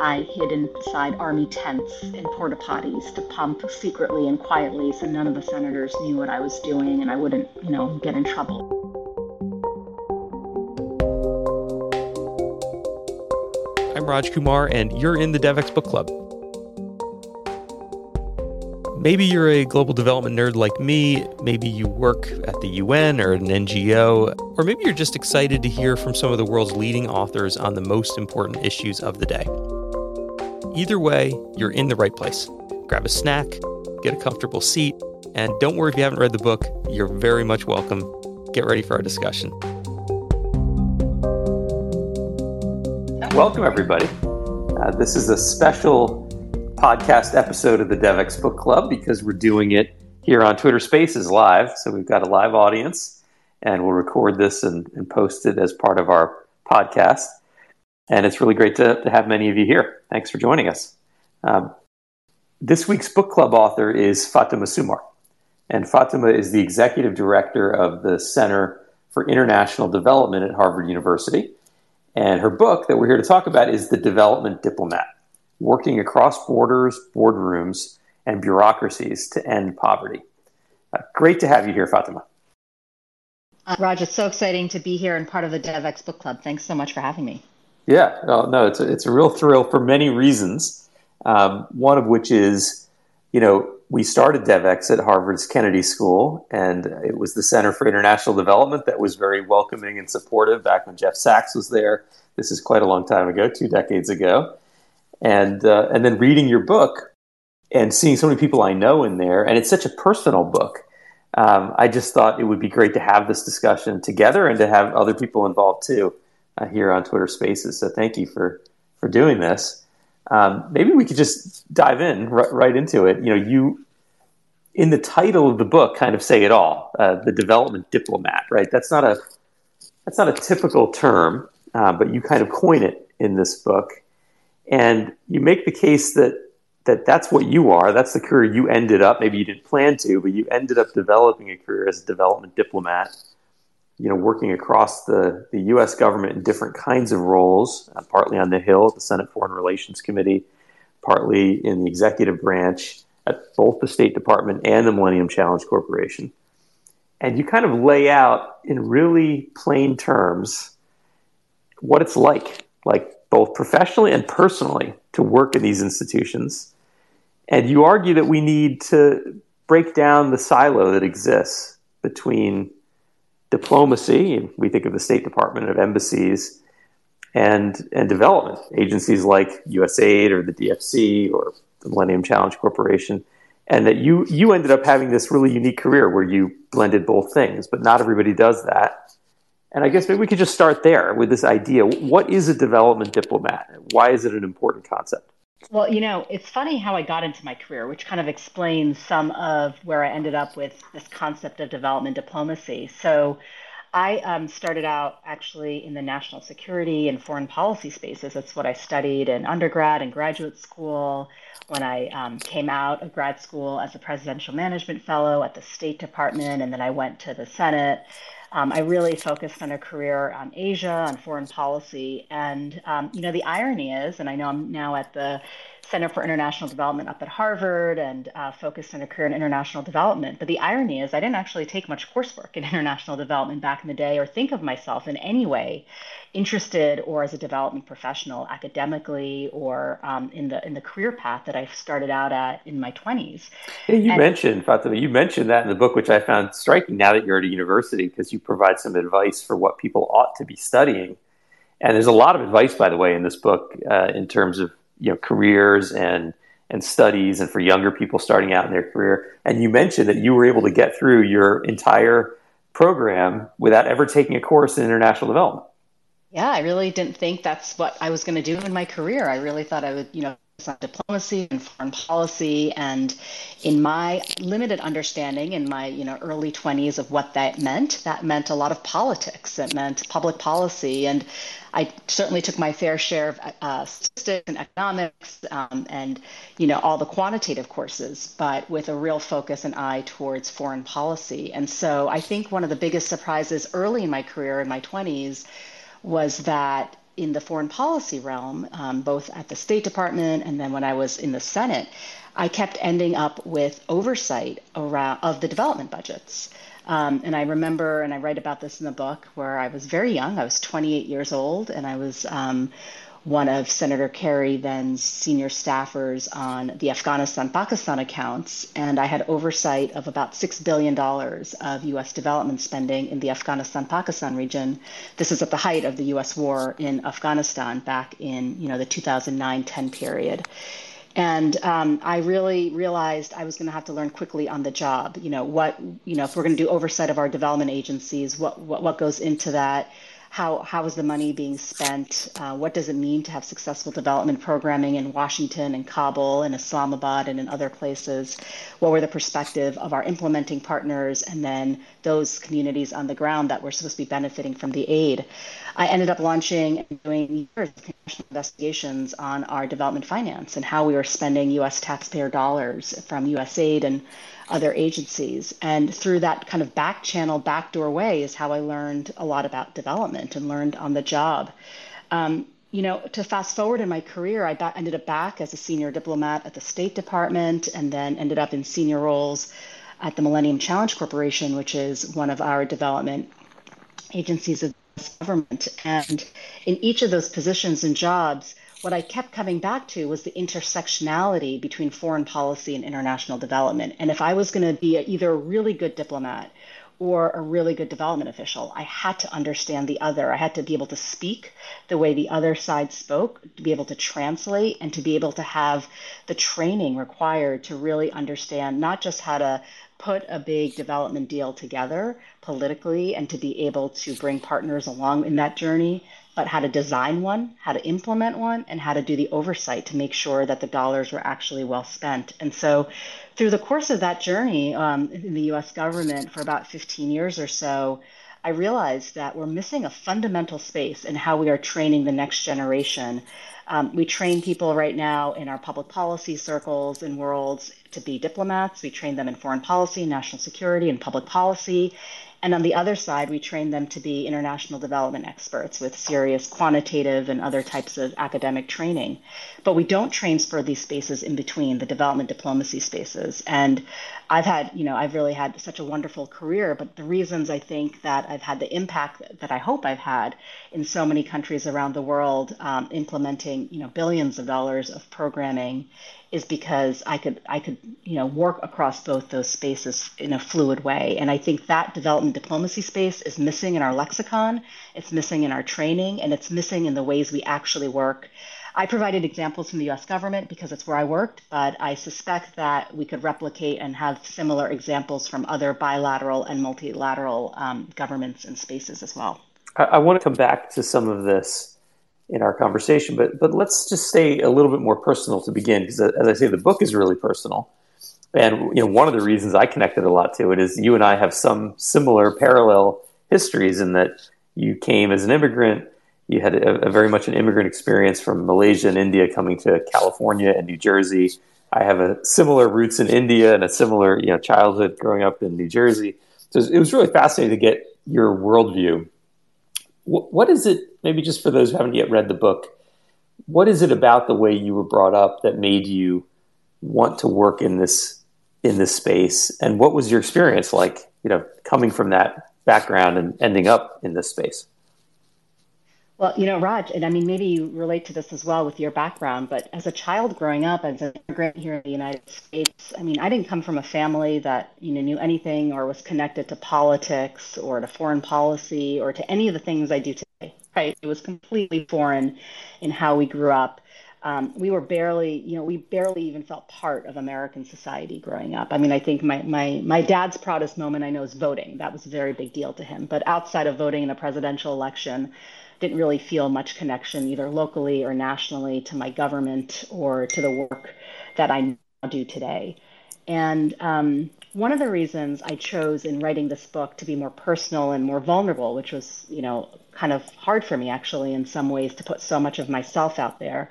I hid inside army tents and porta potties to pump secretly and quietly so none of the senators knew what I was doing and I wouldn't, you know, get in trouble. I'm Raj Kumar, and you're in the Devex Book Club. Maybe you're a global development nerd like me. Maybe you work at the UN or an NGO. Or maybe you're just excited to hear from some of the world's leading authors on the most important issues of the day. Either way, you're in the right place. Grab a snack, get a comfortable seat, and don't worry if you haven't read the book, you're very much welcome. Get ready for our discussion. Welcome, everybody. Uh, this is a special podcast episode of the Devex Book Club because we're doing it here on Twitter Spaces live. So we've got a live audience and we'll record this and, and post it as part of our podcast. And it's really great to, to have many of you here. Thanks for joining us. Um, this week's book club author is Fatema Sumar. And Fatema is the executive director of the Center for International Development at Harvard University. And her book that we're here to talk about is The Development Diplomat working across borders, boardrooms, and bureaucracies to end poverty. Uh, great to have you here, Fatema. Uh, Raj, it's so exciting to be here and part of the Devex Book Club. Thanks so much for having me. Yeah, no, it's, a, it's a real thrill for many reasons. Um, one of which is, you know, we started Devex at Harvard's Kennedy School, and it was the Center for International Development that was very welcoming and supportive back when Jeff Sachs was there. This is quite a long time ago, two decades ago and uh, and then reading your book and seeing so many people I know in there, and it's such a personal book. Um, I just thought it would be great to have this discussion together and to have other people involved too uh, here on Twitter Spaces. So thank you for for doing this. Um, maybe we could just dive in r- right into it. You know, you in the title of the book kind of say it all. Uh, the development diplomat, right? That's not a that's not a typical term, uh, but you kind of coin it in this book and you make the case that that that's what you are. That's the career you ended up. Maybe you didn't plan to, but you ended up developing a career as a development diplomat. You know, working across the the U.S. government in different kinds of roles, uh, partly on the Hill at the Senate Foreign Relations Committee, partly in the executive branch at both the State Department and the Millennium Challenge Corporation. And you kind of lay out in really plain terms what it's like, like both professionally and personally, to work in these institutions. And you argue that we need to break down the silo that exists between diplomacy, we think of the State Department, of embassies, and, and development agencies like USAID or the DFC or the Millennium Challenge Corporation. And that you, you ended up having this really unique career where you blended both things, but not everybody does that. And I guess maybe we could just start there with this idea. What is a development diplomat? Why is it an important concept? Well, you know, it's funny how I got into my career, which kind of explains some of where I ended up with this concept of development diplomacy. So, I um, started out actually in the national security and foreign policy spaces. That's what I studied in undergrad and graduate school. When I um, came out of grad school as a presidential management fellow at the State Department, and then I went to the Senate. Um, I really focused on a career on Asia, on foreign policy. And, um, you know, the irony is, and I know I'm now at the Center for International Development up at Harvard and uh, focused on a career in international development. But the irony is, I didn't actually take much coursework in international development back in the day or think of myself in any way interested or as a development professional academically or um, in the in the career path that I started out at in my 20s. Yeah, you and, mentioned Fatema, you mentioned that in the book, which I found striking. Now that you're at a university, because you provide some advice for what people ought to be studying. And there's a lot of advice, by the way, in this book uh, in terms of you know careers and and studies and for younger people starting out in their career. And you mentioned that you were able to get through your entire program without ever taking a course in international development. Yeah, I really didn't think that's what I was going to do in my career. I really thought I would, you know, on diplomacy and foreign policy and in my limited understanding in my you know early 20s of what that meant that meant a lot of politics. It meant public policy and i certainly took my fair share of uh, statistics and economics um, and you know all the quantitative courses but with a real focus and eye towards foreign policy. And so i think one of the biggest surprises early in my career in my 20s was that in the foreign policy realm, um, both at the State Department and then when I was in the Senate, I kept ending up with oversight around of the development budgets. Um, and I remember, and I write about this in the book, where I was very young. I was 28 years old, and I was um, one of Senator Kerry then's senior staffers on the Afghanistan Pakistan accounts, and I had oversight of about $6 billion of U.S. development spending in the Afghanistan Pakistan region. This is at the height of the U.S. war in Afghanistan back in you know, the 2009 10 period. And um, I really realized I was going to have to learn quickly on the job. You know, what, you know, if we're going to do oversight of our development agencies, what, what, what goes into that? How how is the money being spent? Uh, what does it mean to have successful development programming in Washington and Kabul and Islamabad and in other places? What were the perspective of our implementing partners and then those communities on the ground that were supposed to be benefiting from the aid? I ended up launching and doing years of investigations on our development finance and how we were spending U.S. taxpayer dollars from USAID and other agencies. And through that kind of back channel, backdoor way is how I learned a lot about development and learned on the job. Um, you know, to fast forward in my career, I ba- ended up back as a senior diplomat at the State Department and then ended up in senior roles at the Millennium Challenge Corporation, which is one of our development agencies of government. And in each of those positions and jobs, what I kept coming back to was the intersectionality between foreign policy and international development. And if I was going to be either a really good diplomat or a really good development official, I had to understand the other. I had to be able to speak the way the other side spoke, to be able to translate, and to be able to have the training required to really understand not just how to put a big development deal together politically and to be able to bring partners along in that journey, but how to design one, how to implement one, and how to do the oversight to make sure that the dollars were actually well spent. And so, through the course of that journey um, in the US government for about 15 years or so, I realized that we're missing a fundamental space in how we are training the next generation. Um, we train people right now in our public policy circles and worlds to be diplomats. We train them in foreign policy, national security, and public policy. And on the other side, we train them to be international development experts with serious quantitative and other types of academic training. But we don't train for these spaces in between, the development diplomacy spaces. And I've had, you know, I've really had such a wonderful career, but the reasons I think that I've had the impact that I hope I've had in so many countries around the world, um, implementing, you know, billions of dollars of programming is because I could I could you know work across both those spaces in a fluid way. And I think that development diplomacy space is missing in our lexicon, it's missing in our training, and it's missing in the ways we actually work. I provided examples from the US government because it's where I worked, but I suspect that we could replicate and have similar examples from other bilateral and multilateral um, governments and spaces as well. I, I want to come back to some of this in our conversation. But but let's just stay a little bit more personal to begin, because uh, as I say, the book is really personal. And you know, one of the reasons I connected a lot to it is you and I have some similar parallel histories in that you came as an immigrant. You had a, a very much an immigrant experience from Malaysia and India coming to California and New Jersey. I have a similar roots in India and a similar you know childhood growing up in New Jersey. So it was really fascinating to get your worldview what is it, maybe just for those who haven't yet read the book, what is it about the way you were brought up that made you want to work in this in this space? And what was your experience like, you know, coming from that background and ending up in this space? Well, you know, Raj, and I mean, maybe you relate to this as well with your background, but as a child growing up, as an immigrant here in the United States, I mean, I didn't come from a family that, you know, knew anything or was connected to politics or to foreign policy or to any of the things I do today, right? It was completely foreign in how we grew up. Um, we were barely, you know, we barely even felt part of American society growing up. I mean, I think my, my, my dad's proudest moment I know is voting. That was a very big deal to him. But outside of voting in a presidential election, didn't really feel much connection either locally or nationally to my government or to the work that I now do today. And um, one of the reasons I chose in writing this book to be more personal and more vulnerable, which was, you know, kind of hard for me actually in some ways to put so much of myself out there,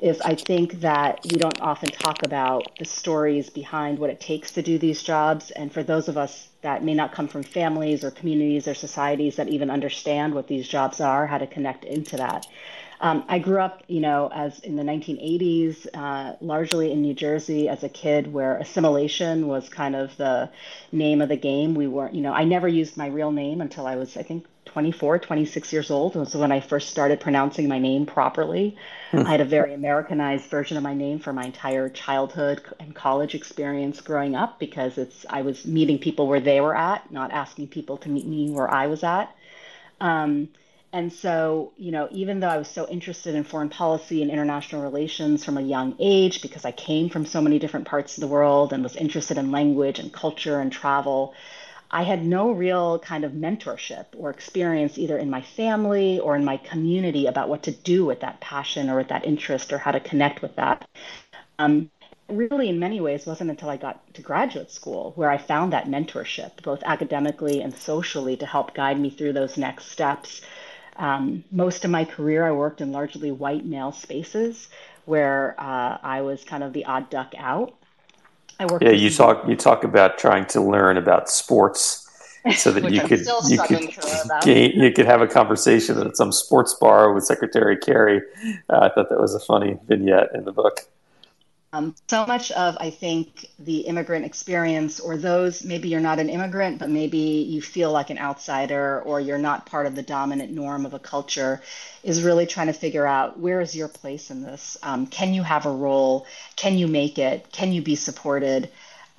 is I think that we don't often talk about the stories behind what it takes to do these jobs. And for those of us that may not come from families or communities or societies that even understand what these jobs are, how to connect into that. Um, I grew up, you know, as in the 1980s, uh, largely in New Jersey as a kid, where assimilation was kind of the name of the game. We weren't, you know, I never used my real name until I was, I think, 24, 26 years old. was when I first started pronouncing my name properly. Hmm. I had a very Americanized version of my name for my entire childhood and college experience growing up because it's I was meeting people where they were at, not asking people to meet me where I was at. Um, and so, you know, even though I was so interested in foreign policy and international relations from a young age, because I came from so many different parts of the world and was interested in language and culture and travel, I had no real kind of mentorship or experience either in my family or in my community about what to do with that passion or with that interest or how to connect with that. Um, really, in many ways, wasn't until I got to graduate school where I found that mentorship, both academically and socially, to help guide me through those next steps um, most of my career, I worked in largely white male spaces where uh, I was kind of the odd duck out. I worked. Yeah, you talk you talk about trying to learn about sports so that you could you could gain, you could have a conversation at some sports bar with Secretary Kerry. Uh, I thought that was a funny vignette in the book. Um, so much of, I think, the immigrant experience, or those maybe you're not an immigrant, but maybe you feel like an outsider, or you're not part of the dominant norm of a culture, is really trying to figure out where is your place in this? Um, can you have a role? Can you make it? Can you be supported?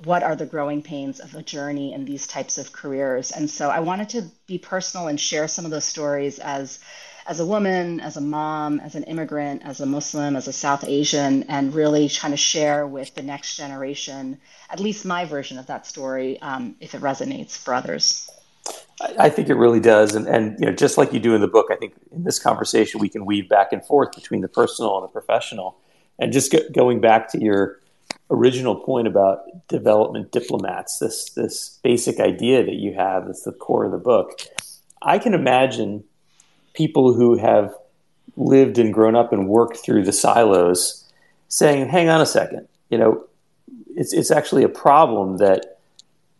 What are the growing pains of a journey in these types of careers? And so I wanted to be personal and share some of those stories as as a woman, as a mom, as an immigrant, as a Muslim, as a South Asian, and really trying to share with the next generation at least my version of that story, um, if it resonates for others. I think it really does, and and you know, just like you do in the book, I think in this conversation we can weave back and forth between the personal and the professional. And just go, going back to your original point about development diplomats, this this basic idea that you have that's the core of the book. I can imagine people who have lived and grown up and worked through the silos saying, hang on a second, you know, it's, it's actually a problem that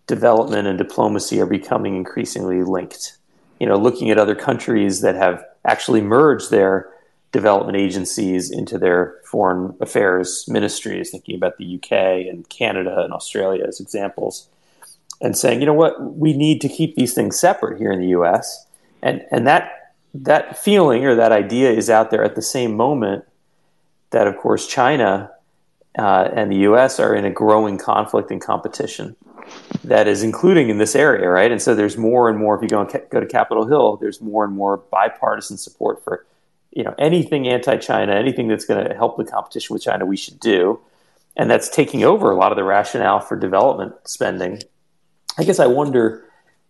development and diplomacy are becoming increasingly linked. You know, looking at other countries that have actually merged their development agencies into their foreign affairs ministries, thinking about the UK and Canada and Australia as examples, and saying, you know what, we need to keep these things separate here in the US. And, and that that feeling or that idea is out there at the same moment that, of course, China uh, and the U.S. are in a growing conflict and competition that is including in this area, right? And so there's more and more. If you go go to Capitol Hill, there's more and more bipartisan support for you know anything anti-China, anything that's going to help the competition with China. We should do, and that's taking over a lot of the rationale for development spending. I guess I wonder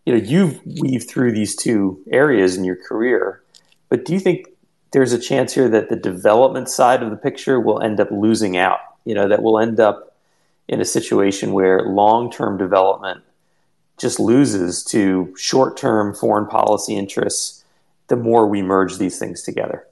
you know you've weaved through these two areas in your career but do you think there's a chance here that the development side of the picture will end up losing out you know that we'll end up in a situation where long-term development just loses to short-term foreign policy interests the more we merge these things together?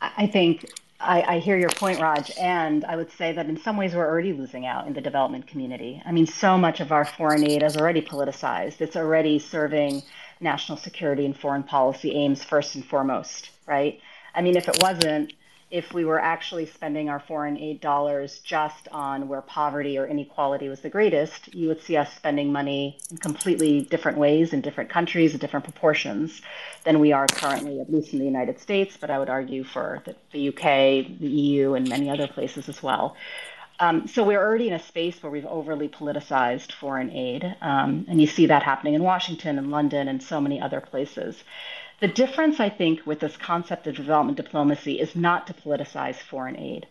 I think I, I, hear your point, Raj, and I would say that in some ways we're already losing out in the development community. I mean, so much of our foreign aid is already politicized. It's already serving national security and foreign policy aims first and foremost, right? I mean, if it wasn't, if we were actually spending our foreign aid dollars just on where poverty or inequality was the greatest, you would see us spending money in completely different ways in different countries in different proportions than we are currently, at least in the United States, but I would argue for the, the UK, the EU, and many other places as well. Um, so we're already in a space where we've overly politicized foreign aid, um, and you see that happening in Washington and London and so many other places. The difference, I think, with this concept of development diplomacy is not to politicize foreign aid.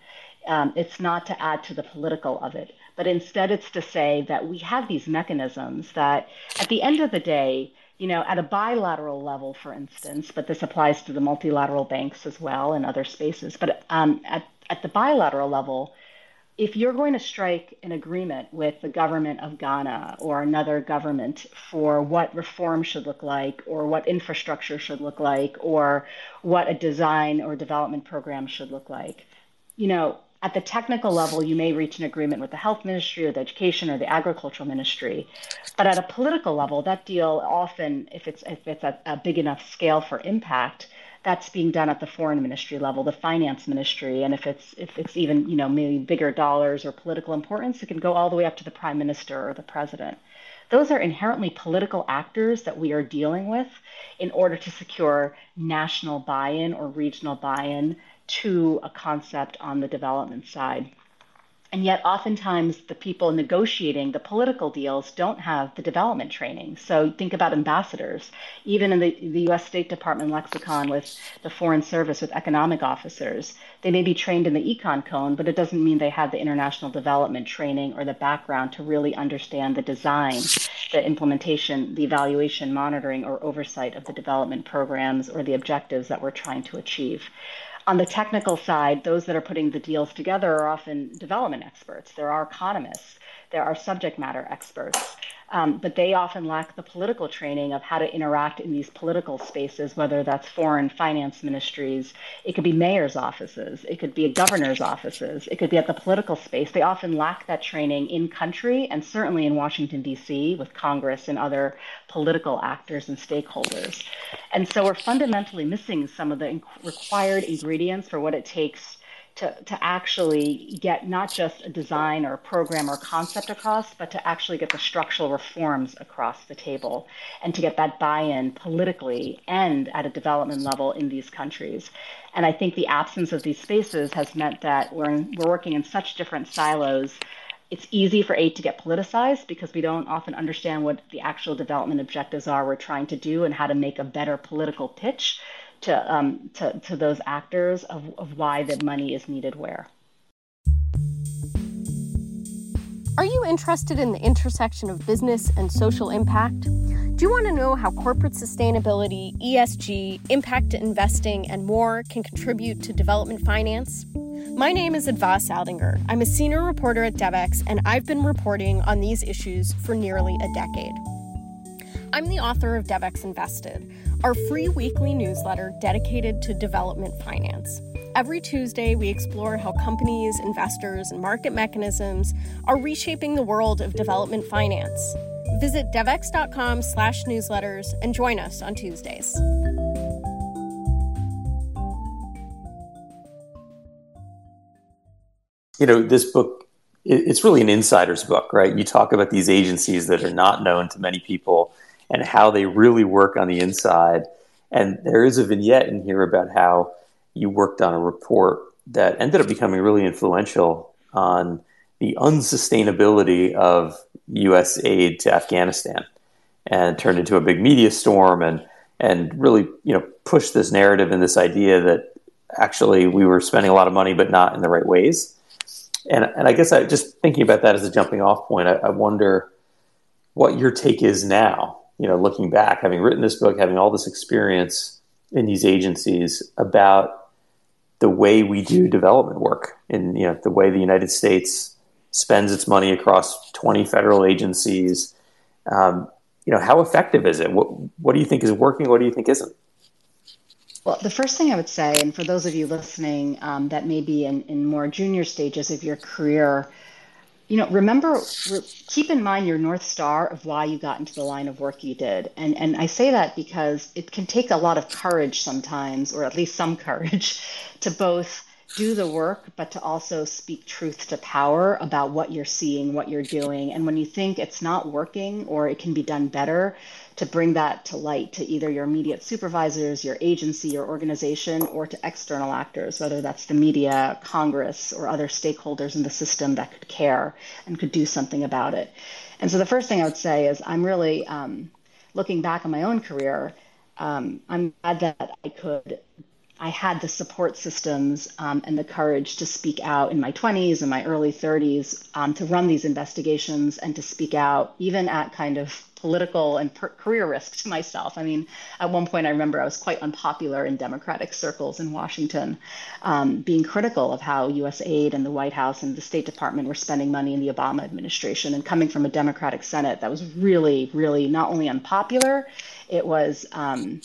Um, it's not to add to the political of it, but instead it's to say that we have these mechanisms that, at the end of the day, you know, at a bilateral level, for instance, but this applies to the multilateral banks as well and other spaces. But um, at, at the bilateral level, if you're going to strike an agreement with the government of Ghana or another government for what reform should look like, or what infrastructure should look like, or what a design or development program should look like, you know, at the technical level, you may reach an agreement with the health ministry or the education or the agricultural ministry. But at a political level, that deal often, if it's if it's a, a big enough scale for impact, that's being done at the foreign ministry level, the finance ministry, and if it's if it's even you know maybe bigger dollars or political importance, it can go all the way up to the prime minister or the president. Those are inherently political actors that we are dealing with in order to secure national buy-in or regional buy-in to a concept on the development side. And yet, oftentimes, the people negotiating the political deals don't have the development training. So, think about ambassadors. Even in the, the US State Department lexicon with the Foreign Service with economic officers, they may be trained in the econ cone, but it doesn't mean they have the international development training or the background to really understand the design, the implementation, the evaluation, monitoring, or oversight of the development programs or the objectives that we're trying to achieve. On the technical side, those that are putting the deals together are often development experts. There are economists, there are subject matter experts um, but they often lack the political training of how to interact in these political spaces, whether that's foreign finance ministries, it could be mayor's offices, it could be a governor's offices, it could be at the political space. They often lack that training in country and certainly in Washington, D.C., with Congress and other political actors and stakeholders. And so we're fundamentally missing some of the required ingredients for what it takes to, to actually get not just a design or a program or concept across, but to actually get the structural reforms across the table and to get that buy in politically and at a development level in these countries. And I think the absence of these spaces has meant that we're, in, we're working in such different silos. It's easy for aid to get politicized because we don't often understand what the actual development objectives are we're trying to do and how to make a better political pitch to, um, to, to those actors of, of why the money is needed where. Are you interested in the intersection of business and social impact? Do you want to know how corporate sustainability, ESG, impact investing, and more can contribute to development finance? My name is Adva Saldinger. I'm a senior reporter at DevEx, and I've been reporting on these issues for nearly a decade. I'm the author of DevEx Invested, our free weekly newsletter dedicated to development finance. Every Tuesday, we explore how companies, investors, and market mechanisms are reshaping the world of development finance. Visit devex.com slash newsletters and join us on Tuesdays. You know, this book, it's really an insider's book, right? You talk about these agencies that are not known to many people and how they really work on the inside. And there is a vignette in here about how you worked on a report that ended up becoming really influential on the unsustainability of U.S. aid to Afghanistan, and turned into a big media storm, and and really you know pushed this narrative and this idea that actually we were spending a lot of money but not in the right ways. And and I guess I just thinking about that as a jumping off point, I, I wonder what your take is now you know, looking back, having written this book, having all this experience in these agencies about the way we do development work and you know the way the United States spends its money across 20 federal agencies. Um, you know, how effective is it? What what do you think is working? What do you think isn't? Well, the first thing I would say, and for those of you listening um, that may be in, in more junior stages of your career, you know, remember, keep in mind your North Star of why you got into the line of work you did. And, and I say that because it can take a lot of courage sometimes, or at least some courage, to both do the work, but to also speak truth to power about what you're seeing, what you're doing. And when you think it's not working or it can be done better, to bring that to light to either your immediate supervisors, your agency, your organization, or to external actors, whether that's the media, Congress, or other stakeholders in the system that could care and could do something about it. And so the first thing I would say is I'm really um, looking back on my own career. Um, I'm glad that I could I had the support systems um, and the courage to speak out in my 20s and my early 30s um, to run these investigations and to speak out, even at kind of political and per- career risk to myself. I mean, at one point, I remember I was quite unpopular in Democratic circles in Washington, um, being critical of how U.S. aid and the White House and the State Department were spending money in the Obama administration. And coming from a Democratic Senate, that was really, really not only unpopular, it was um,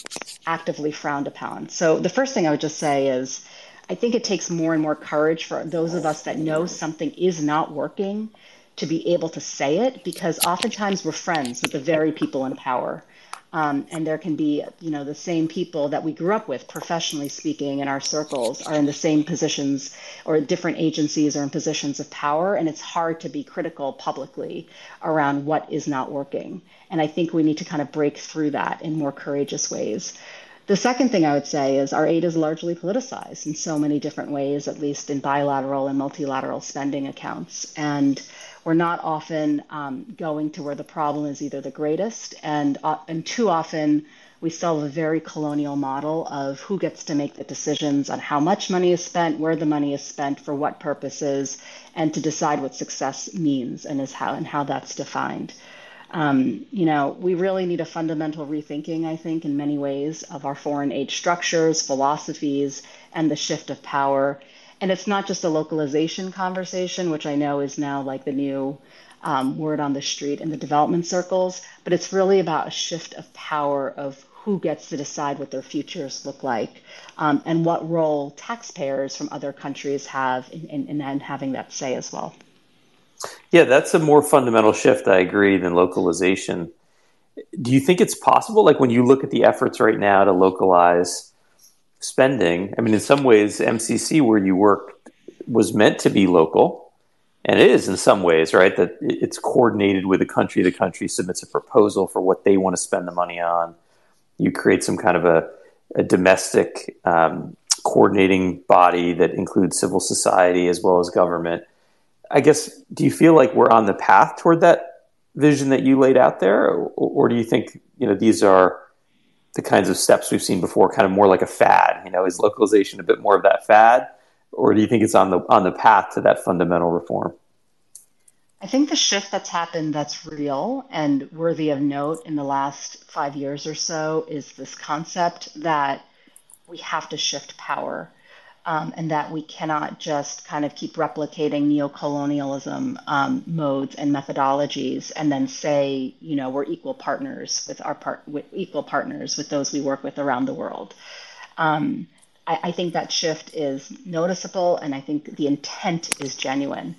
actively frowned upon. So the first thing I would just say is I think it takes more and more courage for those of us that know something is not working to be able to say it because oftentimes we're friends with the very people in power. Um, and there can be, you know, the same people that we grew up with, professionally speaking, in our circles, are in the same positions, or different agencies are in positions of power, and it's hard to be critical publicly around what is not working. And I think we need to kind of break through that in more courageous ways. The second thing I would say is our aid is largely politicized in so many different ways, at least in bilateral and multilateral spending accounts. And we're not often um, going to where the problem is either the greatest, and, uh, and too often we still have a very colonial model of who gets to make the decisions on how much money is spent, where the money is spent, for what purposes, and to decide what success means and is how and how that's defined. Um, you know, we really need a fundamental rethinking, I think, in many ways of our foreign aid structures, philosophies, and the shift of power. And it's not just a localization conversation, which I know is now like the new um, word on the street in the development circles, but it's really about a shift of power of who gets to decide what their futures look like um, and what role taxpayers from other countries have in, in, in having that say as well. Yeah, that's a more fundamental shift, I agree, than localization. Do you think it's possible, like when you look at the efforts right now to localize spending? I mean, in some ways, MCC, where you work, was meant to be local, and it is in some ways, right? That it's coordinated with the country. The country submits a proposal for what they want to spend the money on. You create some kind of a, a domestic um, coordinating body that includes civil society as well as government I guess, do you feel like we're on the path toward that vision that you laid out there, or, or, do you think you know these are the kinds of steps we've seen before, kind of more like a fad? You know, is localization a bit more of that fad, or do you think it's on the on the path to that fundamental reform? I think the shift that's happened that's real and worthy of note in the last five years or so is this concept that we have to shift power um, and that we cannot just kind of keep replicating neocolonialism um, modes and methodologies and then say, you know, we're equal partners with our part, with equal partners with those we work with around the world. Um, I, I think that shift is noticeable, and I think the intent is genuine.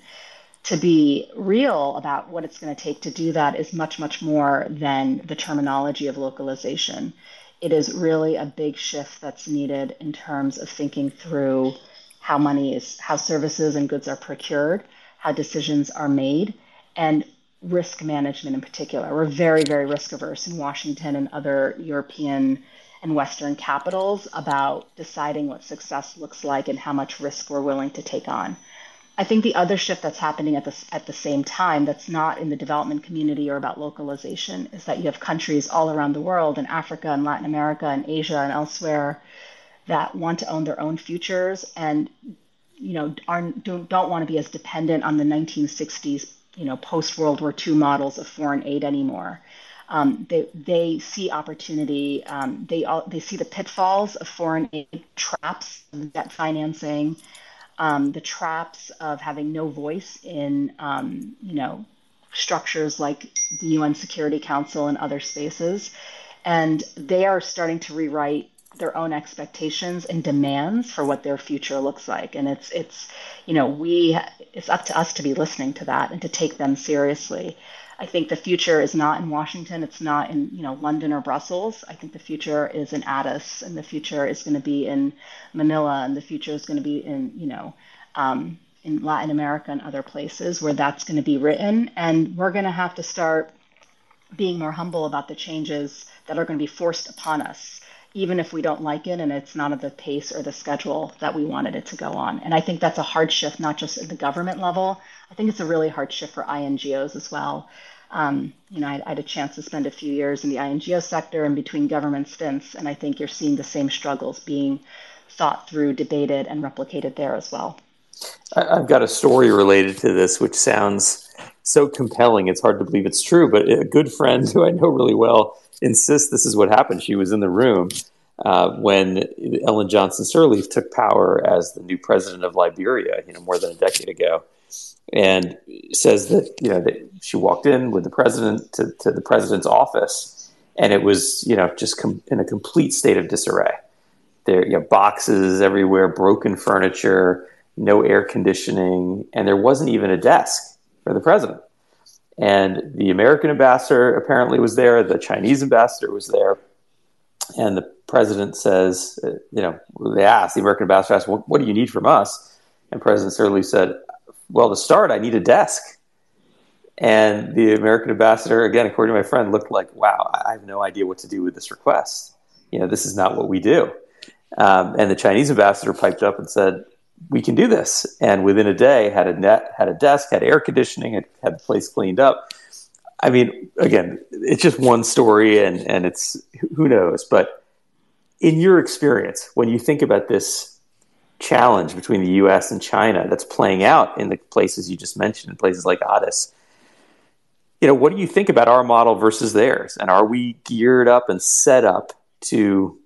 To be real about what it's going to take to do that is much, much more than the terminology of localization it is really a big shift that's needed in terms of thinking through how money is, how services and goods are procured, how decisions are made, and risk management in particular. We're very, very risk averse in Washington and other European and Western capitals about deciding what success looks like and how much risk we're willing to take on. I think the other shift that's happening at the, at the same time that's not in the development community or about localization is that you have countries all around the world in Africa and Latin America and Asia and elsewhere that want to own their own futures and you know aren't don't, don't want to be as dependent on the 1960s you know post World War II models of foreign aid anymore. Um, they they see opportunity. Um, they all, they see the pitfalls of foreign aid traps, debt financing, um, the traps of having no voice in, um, you know, structures like the UN Security Council and other spaces. And they are starting to rewrite their own expectations and demands for what their future looks like. And it's, it's, you know, we, it's up to us to be listening to that and to take them seriously. I think the future is not in Washington. It's not in you know London or Brussels. I think the future is in Addis, and the future is going to be in Manila, and the future is going to be in you know um, in Latin America and other places where that's going to be written. And we're going to have to start being more humble about the changes that are going to be forced upon us, even if we don't like it and it's not at the pace or the schedule that we wanted it to go on. And I think that's a hard shift, not just at the government level. I think it's a really hard shift for INGOs as well. Um, you know, I, I, had a chance to spend a few years in the INGO sector and between government stints, and I think you're seeing the same struggles being thought through, debated, and replicated there as well. I've got a story related to this, which sounds so compelling. It's hard to believe it's true, but a good friend who I know really well insists this is what happened. She was in the room uh, when Ellen Johnson Sirleaf took power as the new president of Liberia, you know, more than a decade ago and says that you know that she walked in with the president to, to the president's office, and it was you know just com- in a complete state of disarray. There, you know, boxes everywhere, broken furniture, no air conditioning, and there wasn't even a desk for the president. And the American ambassador apparently was there, the Chinese ambassador was there. And the president says, you know, they asked, the American ambassador asked, what, what do you need from us? And President Sirleaf said, well, to start, I need a desk. And the American ambassador, again, according to my friend, looked like, wow, I have no idea what to do with this request. You know, this is not what we do. Um, and the Chinese ambassador piped up and said, we can do this. And within a day, had a net, had a desk, had air conditioning, had, had the place cleaned up. I mean, again, it's just one story, and and it's who knows. But in your experience, when you think about this challenge between the U.S. and China that's playing out in the places you just mentioned, in places like Addis, you know, what do you think about our model versus theirs? And are we geared up and set up to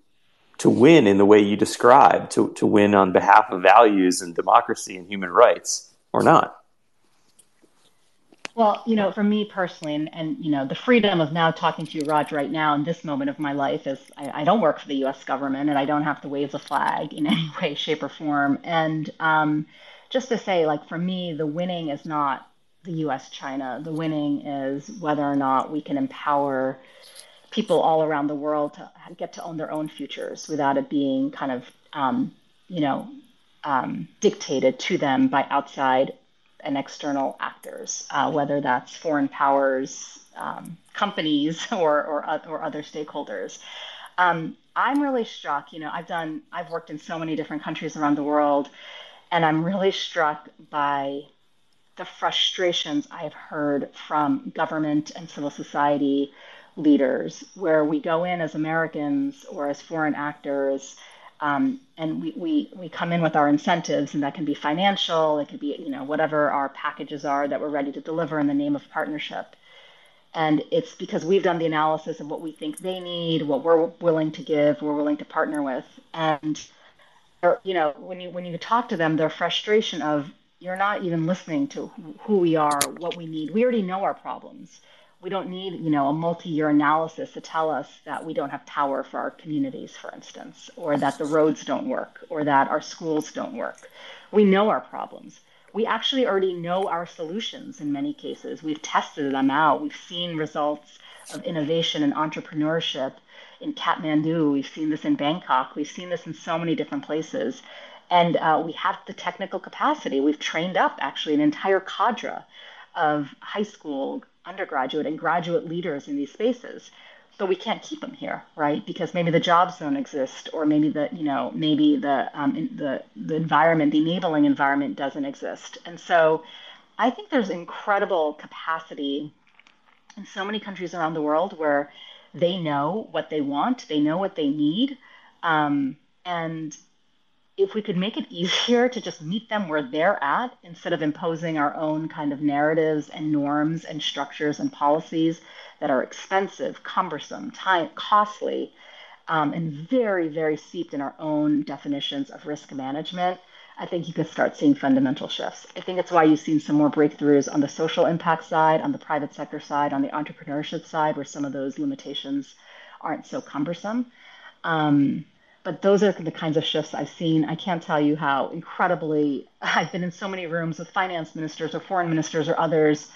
to win in the way you describe, to, to win on behalf of values and democracy and human rights, or not? Well, you know, for me personally, and, and you know, the freedom of now talking to you, Raj, right now in this moment of my life is I, I don't work for the U.S. government and I don't have to wave the flag in any way, shape, or form. And um, just to say, like for me, the winning is not the U.S. China. The winning is whether or not we can empower people all around the world to get to own their own futures without it being kind of, um, you know, um, dictated to them by outside and external actors, uh, whether that's foreign powers, um, companies, or, or, or other stakeholders. Um, I'm really struck. You know, I've done, I've worked in so many different countries around the world, and I'm really struck by the frustrations I've heard from government and civil society leaders where we go in as Americans or as foreign actors um, and we, we, we come in with our incentives and that can be financial it could be you know whatever our packages are that we're ready to deliver in the name of partnership. And it's because we've done the analysis of what we think they need what we're willing to give we're willing to partner with. And you know when you when you talk to them their frustration of you're not even listening to who we are what we need. We already know our problems we don't need you know a multi-year analysis to tell us that we don't have power for our communities for instance or that the roads don't work or that our schools don't work. We know our problems. We actually already know our solutions in many cases. We've tested them out. We've seen results of innovation and entrepreneurship in kathmandu. We've seen this in bangkok. We've seen this in so many different places. And uh, we have the technical capacity. We've trained up actually an entire cadre of high school undergraduate and graduate leaders in these spaces but we can't keep them here right? Because maybe the jobs don't exist or maybe the you know maybe the um, the the environment the enabling environment doesn't exist. And so i think there's incredible capacity in so many countries around the world where they know what they want they know what they need um, and if we could make it easier to just meet them where they're at instead of imposing our own kind of narratives and norms and structures and policies that are expensive, cumbersome, time, costly, um, and very, very steeped in our own definitions of risk management, I think you could start seeing fundamental shifts. I think it's why you've seen some more breakthroughs on the social impact side, on the private sector side, on the entrepreneurship side, where some of those limitations aren't so cumbersome. Um, but those are the kinds of shifts I've seen. I can't tell you how incredibly I've been in so many rooms with finance ministers or foreign ministers or others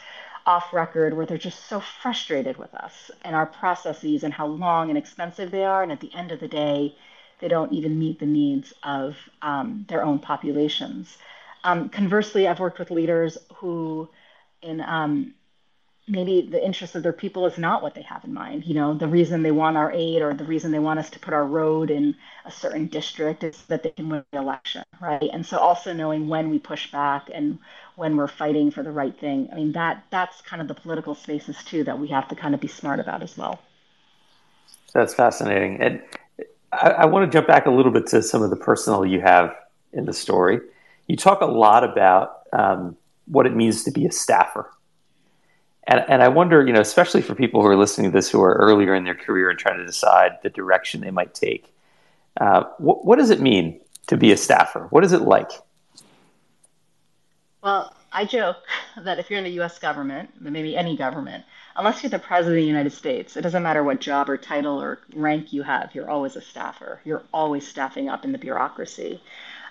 off record where they're just so frustrated with us and our processes and how long and expensive they are. And at the end of the day, they don't even meet the needs of um, their own populations. Um, conversely, I've worked with leaders who, in um, maybe the interest of their people is not what they have in mind. You know, the reason they want our aid or the reason they want us to put our road in a certain district is that they can win the election, right? And so also knowing when we push back and when we're fighting for the right thing. I mean, that that's kind of the political spaces too that we have to kind of be smart about as well. That's fascinating. And I, I want to jump back a little bit to some of the personal you have in the story. You talk a lot about um, what it means to be a staffer and, and I wonder, you know, especially for people who are listening to this who are earlier in their career and trying to decide the direction they might take, uh, what, does it mean to be a staffer? What is it like? Well, I joke that if you're in the US government, maybe any government, unless you're the president of the United States, it doesn't matter what job or title or rank you have, you're always a staffer. You're always staffing up in the bureaucracy.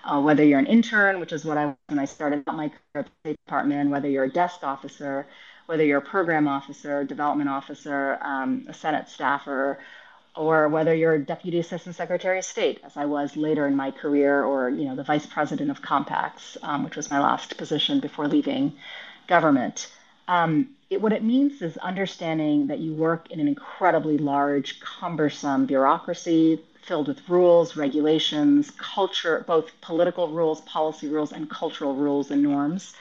Uh, whether you're an intern, which is what I was when I started my career at the State Department, whether you're a desk officer, whether you're a program officer, development officer, um, a Senate staffer, or whether you're deputy assistant secretary of state, as I was later in my career, or you know the vice president of compacts, um, which was my last position before leaving government. Um, it, what it means is understanding that you work in an incredibly large, cumbersome bureaucracy filled with rules, regulations, culture, both political rules, policy rules, and cultural rules and norms.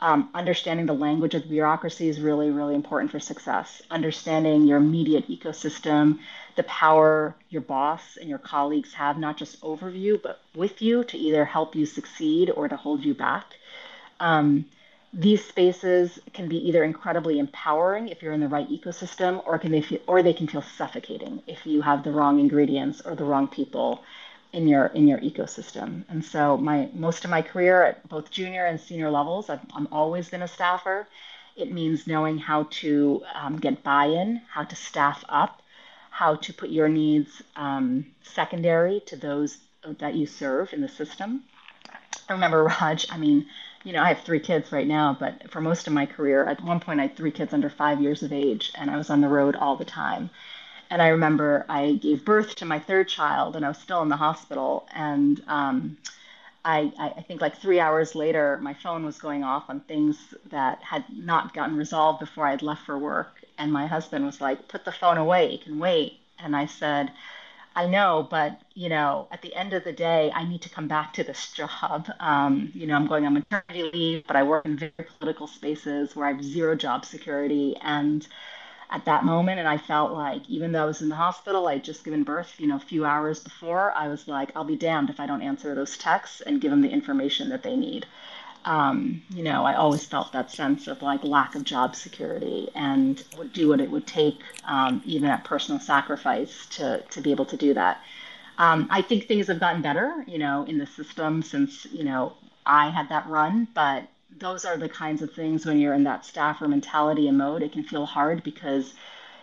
Um, understanding the language of the bureaucracy is really, really important for success. Understanding your immediate ecosystem, the power your boss and your colleagues have, not just over you, but with you to either help you succeed or to hold you back. Um, these spaces can be either incredibly empowering if you're in the right ecosystem, or can they feel, or they can feel suffocating if you have the wrong ingredients or the wrong people in your in your ecosystem. And so my most of my career at both junior and senior levels, I've, I'm always been a staffer. It means knowing how to um, get buy-in, how to staff up, how to put your needs um, secondary to those that you serve in the system. I remember Raj. I mean, you know, I have three kids right now, but for most of my career, at one point I had three kids under five years of age, and I was on the road all the time. And I remember I gave birth to my third child, and I was still in the hospital. And um, I, I think like three hours later, my phone was going off on things that had not gotten resolved before I had left for work. And my husband was like, "Put the phone away. You can wait." And I said, I know, but you know, at the end of the day, I need to come back to this job. Um, you know, I'm going on maternity leave, but I work in very political spaces where I have zero job security. And at that moment, and I felt like even though I was in the hospital, I'd just given birth, you know, a few hours before, I was like, I'll be damned if I don't answer those texts and give them the information that they need um, you know, I always felt that sense of like lack of job security and would do what it would take, um, even at personal sacrifice, to to be able to do that. Um, I think things have gotten better, you know, in the system since you know I had that run, but those are the kinds of things when you're in that staffer mentality and mode, it can feel hard because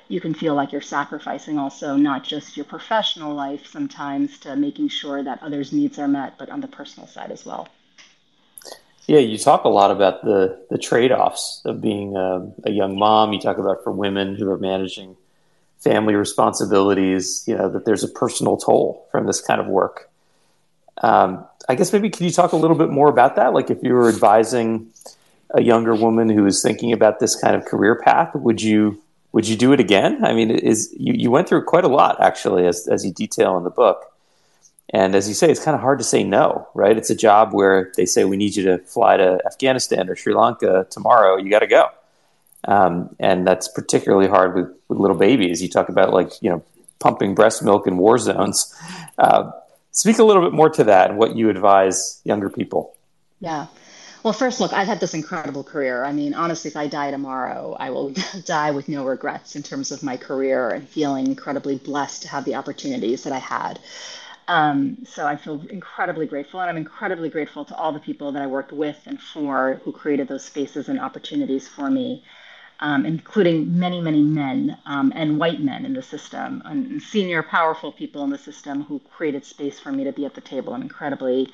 you can feel like you're sacrificing also not just your professional life sometimes to making sure that others' needs are met, but on the personal side as well. Yeah, you talk a lot about the the trade offs of being a, a, young mom. You talk about for women who are managing family responsibilities. You know that there's a personal toll from this kind of work. Um, I guess maybe can you talk a little bit more about that? Like if you were advising a younger woman who is thinking about this kind of career path, would you would you do it again? I mean, is you, you went through quite a lot actually, as as you detail in the book. And as you say, it's kind of hard to say no, right? It's a job where they say we need you to fly to Afghanistan or Sri Lanka tomorrow. You got to go, um, and that's particularly hard with, with, little babies. You talk about like you know pumping breast milk in war zones. Uh, speak a little bit more to that and what you advise younger people. Yeah. Well, first, look, I've had this incredible career. I mean, honestly, if I die tomorrow, I will die with no regrets in terms of my career and feeling incredibly blessed to have the opportunities that I had. Um, so I feel incredibly grateful, and I'm incredibly grateful to all the people that I worked with and for who created those spaces and opportunities for me, um, including many, many men um, and white men in the system, and senior, powerful people in the system who created space for me to be at the table. I'm incredibly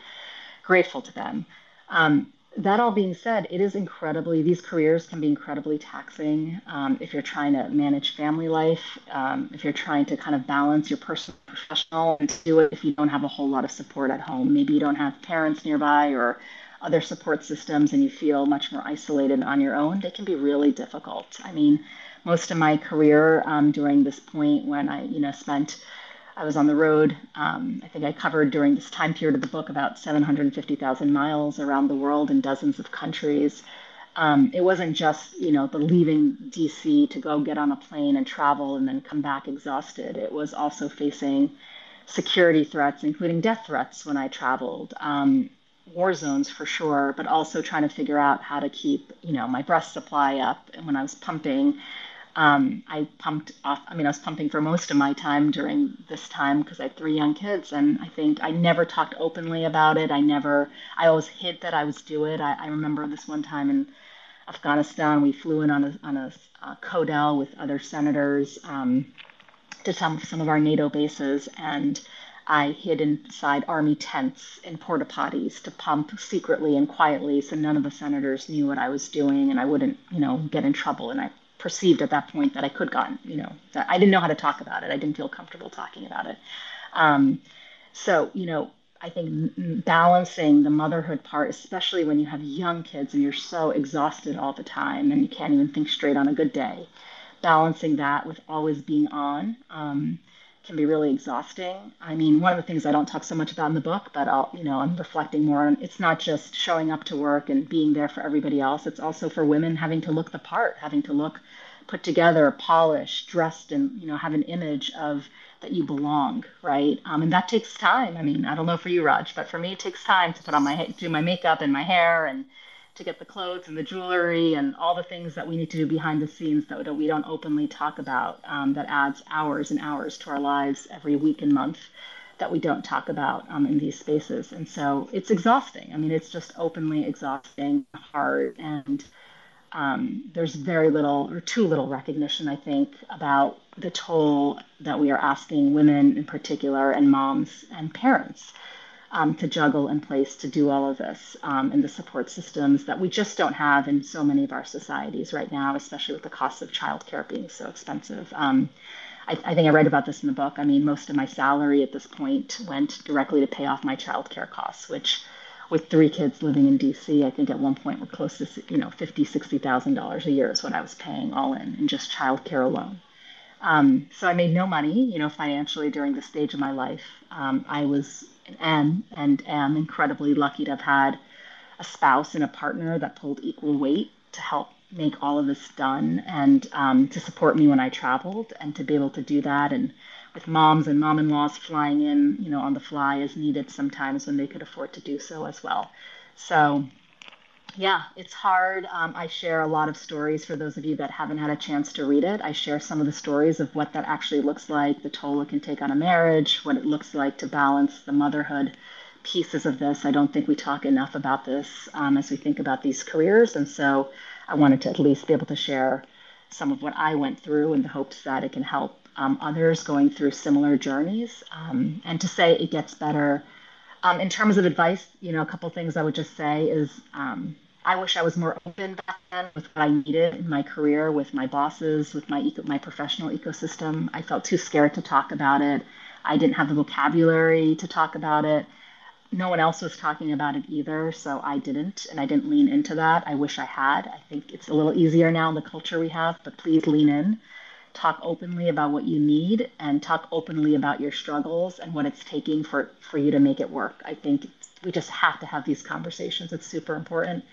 grateful to them. Um, that all being said, it is incredibly, these careers can be incredibly taxing um, if you're trying to manage family life, um, if you're trying to kind of balance your personal professional and do it if you don't have a whole lot of support at home. Maybe you don't have parents nearby or other support systems and you feel much more isolated on your own. They can be really difficult. I mean, most of my career um, during this point when I, you know, spent I was on the road. Um, I think I covered during this time period of the book about 750,000 miles around the world in dozens of countries. Um, it wasn't just, you know, the leaving DC to go get on a plane and travel and then come back exhausted. It was also facing security threats, including death threats when I traveled, um, war zones for sure, but also trying to figure out how to keep, you know, my breast supply up. And when I was pumping, um, I pumped off. I mean, I was pumping for most of my time during this time because I had three young kids, and I think I never talked openly about it. I never. I always hid that I was doing it. I, I remember this one time in Afghanistan, we flew in on a on a uh, Codel with other senators um, to some some of our NATO bases, and I hid inside army tents in porta potties to pump secretly and quietly so none of the senators knew what I was doing and I wouldn't, you know, get in trouble. And I perceived at that point that I could gotten, you know, that I didn't know how to talk about it. I didn't feel comfortable talking about it. Um, so, you know, I think balancing the motherhood part, especially when you have young kids and you're so exhausted all the time and you can't even think straight on a good day, balancing that with always being on um, can be really exhausting. I mean, one of the things I don't talk so much about in the book, but I'll, you know, I'm reflecting more on it's not just showing up to work and being there for everybody else. It's also for women having to look the part, having to look put together, polished, dressed, and, you know, have an image of that you belong, right? Um, and that takes time. I mean, I don't know for you, Raj, but for me, it takes time to put on my do my makeup and my hair and to get the clothes and the jewelry and all the things that we need to do behind the scenes that, we don't openly talk about. Um, that adds hours and hours to our lives every week and month that we don't talk about um, in these spaces. And so it's exhausting. I mean, it's just openly exhausting, hard, and um, there's very little or too little recognition, I think, about the toll that we are asking women in particular and moms and parents um, to juggle in place to do all of this um, and the support systems that we just don't have in so many of our societies right now, especially with the cost of childcare being so expensive. Um, I, I, think I write about this in the book. I mean, most of my salary at this point went directly to pay off my childcare costs, which with three kids living in DC, I think at one point we're close to you know fifty, sixty thousand dollars a year is what I was paying all in in just childcare alone. Um, so I made no money, you know, financially during this stage of my life. Um, I was am and am incredibly lucky to have had a spouse and a partner that pulled equal weight to help make all of this done and um, to support me when I traveled and to be able to do that and with moms and mom-in-laws flying in, you know, on the fly as needed sometimes when they could afford to do so as well. So, yeah, it's hard. Um, I share a lot of stories for those of you that haven't had a chance to read it. I share some of the stories of what that actually looks like, the toll it can take on a marriage, what it looks like to balance the motherhood pieces of this. I don't think we talk enough about this um, as we think about these careers. And so I wanted to at least be able to share some of what I went through in the hopes that it can help um, others going through similar journeys. Um, and to say it gets better. Um, in terms of advice, you know, a couple things I would just say is um, I wish I was more open back then with what I needed in my career, with my bosses, with my eco- my professional ecosystem. I felt too scared to talk about it. I didn't have the vocabulary to talk about it. No one else was talking about it either, so I didn't, and I didn't lean into that. I wish I had. I think it's a little easier now in the culture we have, but please lean in talk openly about what you need and talk openly about your struggles and what it's taking for, for you to make it work. I think we just have to have these conversations. It's super important.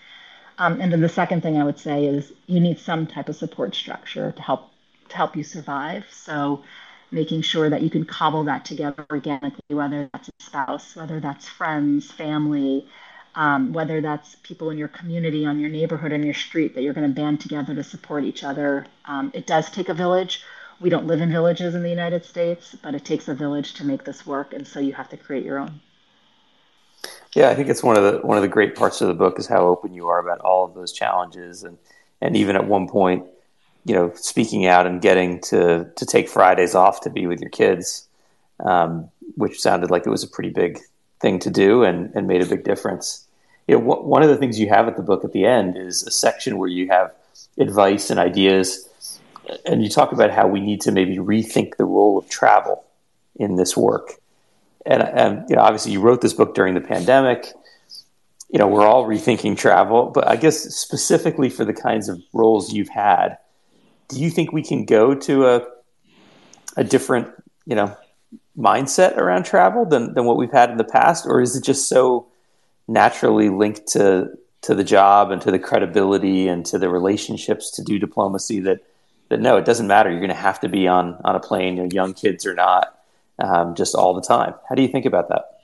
Um, and then the second thing I would say is you need some type of support structure to help to help you survive. So making sure that you can cobble that together organically, whether that's a spouse, whether that's friends, family, um, whether that's people in your community, on your neighborhood, on your street, that you're going to band together to support each other. Um, it does take a village. We don't live in villages in the United States, but it takes a village to make this work, and so you have to create your own. Yeah, I think it's one of the one of the great parts of the book is how open you are about all of those challenges, and and even at one point, you know, speaking out and getting to to take Fridays off to be with your kids, um, which sounded like it was a pretty big thing to do and, and made a big difference. You know, wh- one of the things you have at the book at the end is a section where you have advice and ideas, and you talk about how we need to maybe rethink the role of travel in this work. And, and you know, obviously, you wrote this book during the pandemic. You know, we're all rethinking travel, but I guess specifically for the kinds of roles you've had, do you think we can go to a a different, you know, mindset around travel than, than what we've had in the past, or is it just so naturally linked to to the job and to the credibility and to the relationships to do diplomacy that that no, it doesn't matter. You're going to have to be on on a plane, you know, young kids or not, um, just all the time. How do you think about that?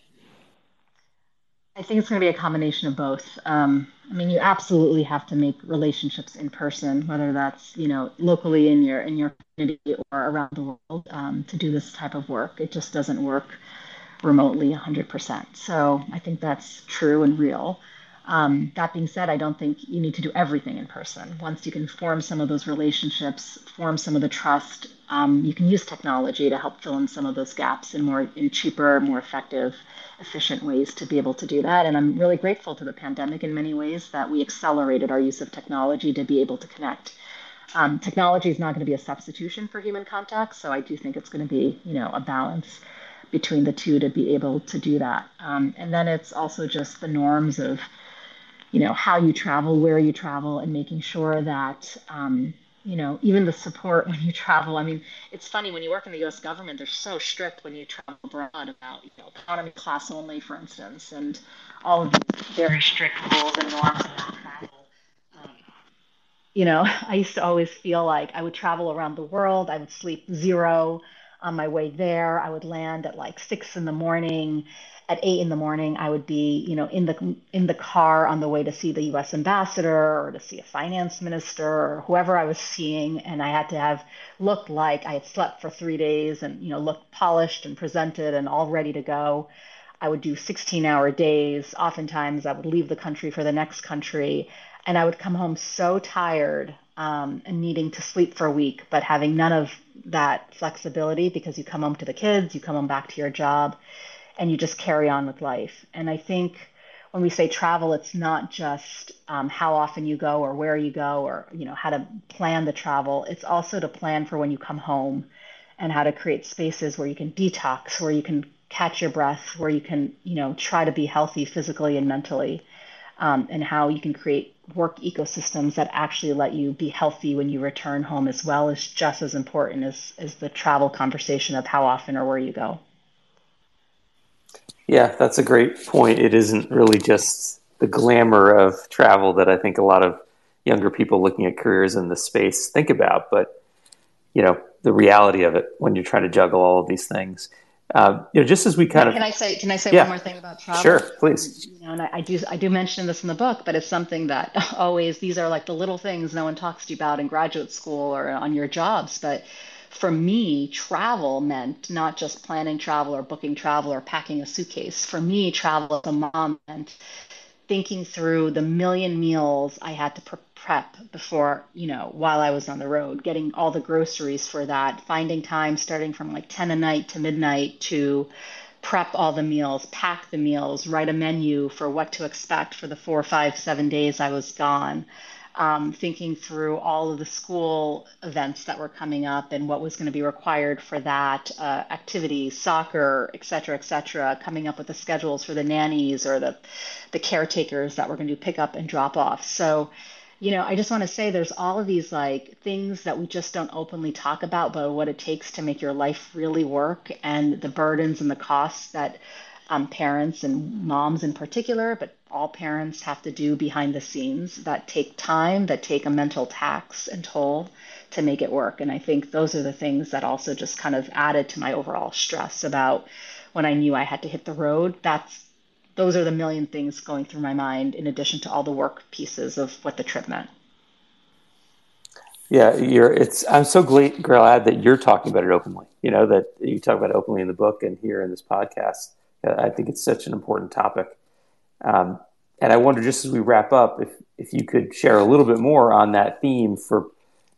I think it's going to be a combination of both. Um, I mean, you absolutely have to make relationships in person, whether that's you know locally in your in your community or around the world, um, to do this type of work. It just doesn't work remotely 100%. So I think that's true and real. Um, that being said, I don't think you need to do everything in person. Once you can form some of those relationships, form some of the trust, um, you can use technology to help fill in some of those gaps in more in cheaper, more effective, efficient ways to be able to do that. And I'm really grateful to the pandemic in many ways that we accelerated our use of technology to be able to connect. Um, technology is not going to be a substitution for human contact, so I do think it's going to be, you know, a balance between the two to be able to do that. Um, and then it's also just the norms of you know how you travel where you travel and making sure that um, you know even the support when you travel i mean it's funny when you work in the us government they're so strict when you travel abroad about you know economy class only for instance and all of these very strict rules and norms about travel um, you know i used to always feel like i would travel around the world i would sleep zero on my way there i would land at like six in the morning at eight in the morning, I would be, you know, in the in the car on the way to see the U.S. ambassador or to see a finance minister or whoever I was seeing, and I had to have looked like I had slept for three days and you know looked polished and presented and all ready to go. I would do 16-hour days. Oftentimes, I would leave the country for the next country, and I would come home so tired um, and needing to sleep for a week, but having none of that flexibility because you come home to the kids, you come home back to your job and you just carry on with life. And I think when we say travel, it's not just um, how often you go or where you go or you know how to plan the travel. It's also to plan for when you come home and how to create spaces where you can detox, where you can catch your breath, where you can you know try to be healthy physically and mentally, um, and how you can create work ecosystems that actually let you be healthy when you return home as well is just as important as, as the travel conversation of how often or where you go. Yeah, that's a great point. It isn't really just the glamour of travel that I think a lot of younger people looking at careers in this space think about, but you know the reality of it when you're trying to juggle all of these things. Um, you know, just as we kind can of can I say can I say yeah. one more thing about travel? Sure, please. You know, and I, I, do I do mention this in the book, but it's something that always these are like the little things no one talks to you about in graduate school or on your jobs, but for me, travel meant not just planning travel or booking travel or packing a suitcase. For me, travel as a mom meant thinking through the million meals I had to prep before, you know, while I was on the road, getting all the groceries for that, finding time starting from like 10 a night to midnight to prep all the meals, pack the meals, write a menu for what to expect for the four, five, seven days I was gone um, thinking through all of the school events that were coming up and what was going to be required for that, uh, soccer, et cetera, et cetera, coming up with the schedules for the nannies or the, the caretakers that were going to do pick up and drop off. So, you know, I just want to say there's all of these like things that we just don't openly talk about, but what it takes to make your life really work and the burdens and the costs that um, parents and moms in particular, but all parents have to do behind the scenes that take time, that take a mental tax and toll to make it work. And I think those are the things that also just kind of added to my overall stress about when I knew I had to hit the road. That's those are the million things going through my mind in addition to all the work pieces of what the trip meant. Yeah, you're. It's. I'm so glad that you're talking about it openly. You know that you talk about it openly in the book and here in this podcast. I think it's such an important topic. Um, and I wonder, just as we wrap up, if if you could share a little bit more on that theme for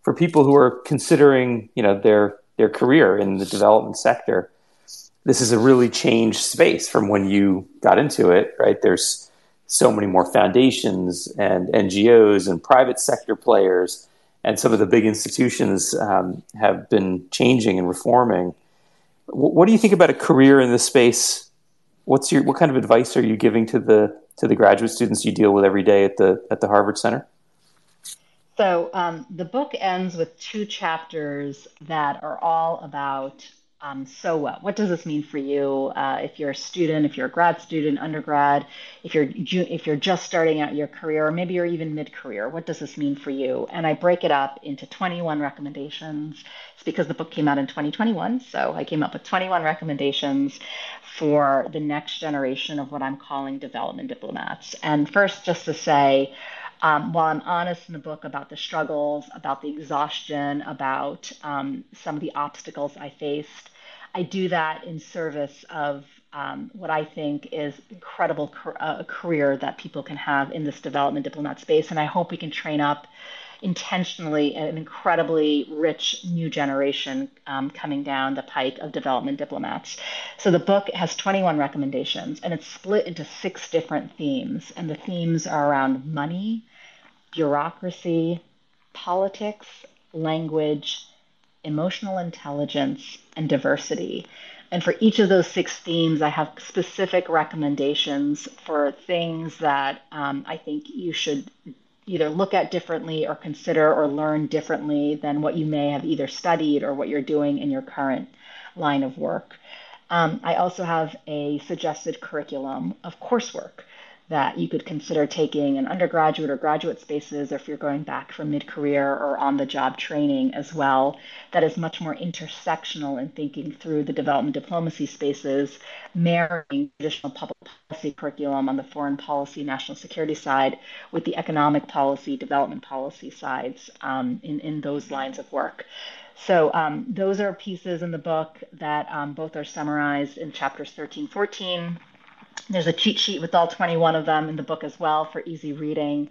for people who are considering, you know, their their career in the development sector. This is a really changed space from when you got into it, right? There's so many more foundations and NGOs and private sector players, and some of the big institutions um, have been changing and reforming. what do you think about a career in this space what's your what kind of advice are you giving to the to the graduate students you deal with every day at the at the Harvard Center? So um, the book ends with two chapters that are all about um, so what? Does this mean for you? Uh, if you're a student, if you're a grad student, undergrad, if you're if you're just starting out your career, or maybe you're even mid-career, what does this mean for you? And I break it up into 21 recommendations. It's because the book came out in 2021, so I came up with 21 recommendations for the next generation of what I'm calling development diplomats. And first, just to say, um, while I'm honest in the book about the struggles, about the exhaustion, about um, some of the obstacles I faced, I do that in service of um, what I think is incredible uh, career that people can have in this development diplomat space. And I hope we can train up intentionally an incredibly rich new generation um, coming down the pike of development diplomats. So the book has 21 recommendations and it's split into six different themes. And the themes are around money, bureaucracy, politics, language, emotional intelligence, and diversity. And for each of those six themes, I have specific recommendations for things that um, I think you should either look at differently or consider or learn differently than what you may have either studied or what you're doing in your current line of work. Um, I also have a suggested curriculum of coursework that you could consider taking in undergraduate or graduate spaces, or if you're going back for mid career or on the job training as well, that is much more intersectional in thinking through the development diplomacy spaces, marrying traditional public policy curriculum on the foreign policy, national security side with the economic policy, development policy sides um, in, in those lines of work. So um, those are pieces in the book that um, both are summarized in chapters 13, 14, there's a cheat sheet with all 21 of them in the book as well for easy reading.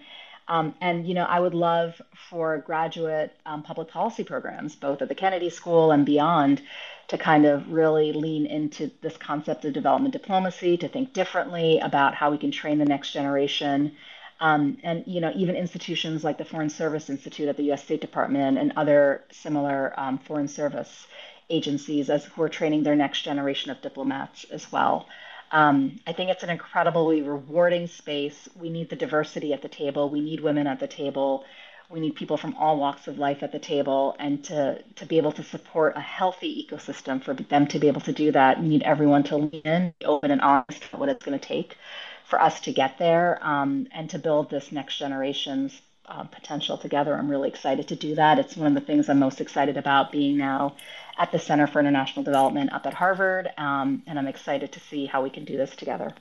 Um, and you know, I would love for graduate um, public policy programs, both at the Kennedy School and beyond, to kind of really lean into this concept of development diplomacy, to think differently about how we can train the next generation. Um, and you know, even institutions like the Foreign Service Institute at the U.S. State Department and other similar um, foreign service agencies, as who are training their next generation of diplomats as well. Um, I think it's an incredibly rewarding space. We need the diversity at the table. We need women at the table. We need people from all walks of life at the table, and to to be able to support a healthy ecosystem for them to be able to do that, we need everyone to lean in, open and honest about what it's going to take for us to get there, um, and to build this next generation's uh, potential together. I'm really excited to do that. It's one of the things I'm most excited about being now at the Center for International Development up at Harvard, um, and I'm excited to see how we can do this together.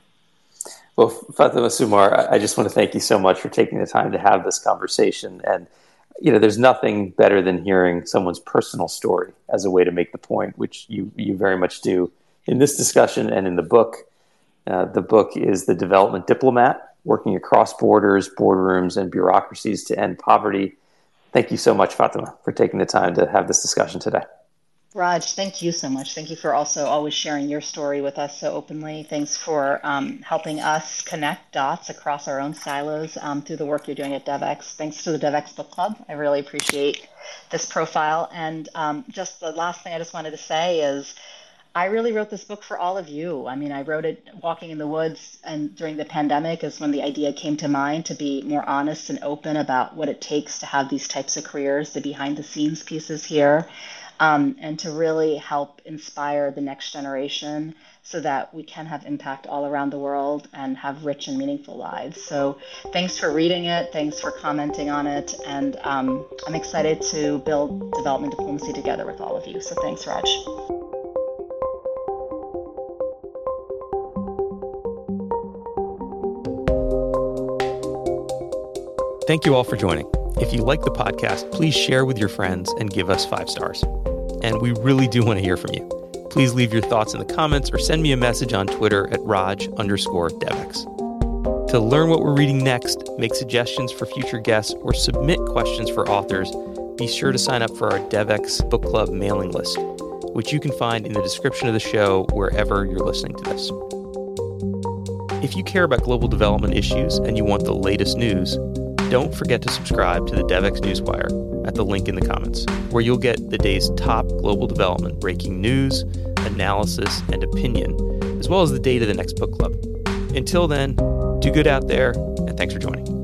Well, Fatema Sumar, I just want to thank you so much for taking the time to have this conversation. And you know, there's nothing better than hearing someone's personal story as a way to make the point, which you you very much do in this discussion and in the book. Uh, the book is The Development Diplomat Working Across Borders, Boardrooms, and Bureaucracies to End Poverty. Thank you so much, Fatema, for taking the time to have this discussion today. Raj, thank you so much. Thank you for also always sharing your story with us so openly. Thanks for um, helping us connect dots across our own silos um, through the work you're doing at Devex. Thanks to the Devex Book Club. I really appreciate this profile. And um, just the last thing I just wanted to say is I really wrote this book for all of you. I mean, I wrote it walking in the woods and during the pandemic is when the idea came to mind to be more honest and open about what it takes to have these types of careers, the behind the scenes pieces here um, and to really help inspire the next generation so that we can have impact all around the world and have rich and meaningful lives. So, thanks for reading it. Thanks for commenting on it. And um, I'm excited to build development diplomacy together with all of you. So, thanks, Raj. Thank you all for joining. If you like the podcast, please share with your friends and give us five stars. And we really do want to hear from you. Please leave your thoughts in the comments or send me a message on Twitter at Raj underscore Devex. To learn what we're reading next, make suggestions for future guests, or submit questions for authors, be sure to sign up for our Devex Book Club mailing list, which you can find in the description of the show wherever you're listening to this. If you care about global development issues and you want the latest news, don't forget to subscribe to the Devex Newswire at the link in the comments, where you'll get the day's top global development breaking news, analysis, and opinion, as well as the date of the next book club. Until then, do good out there, and thanks for joining.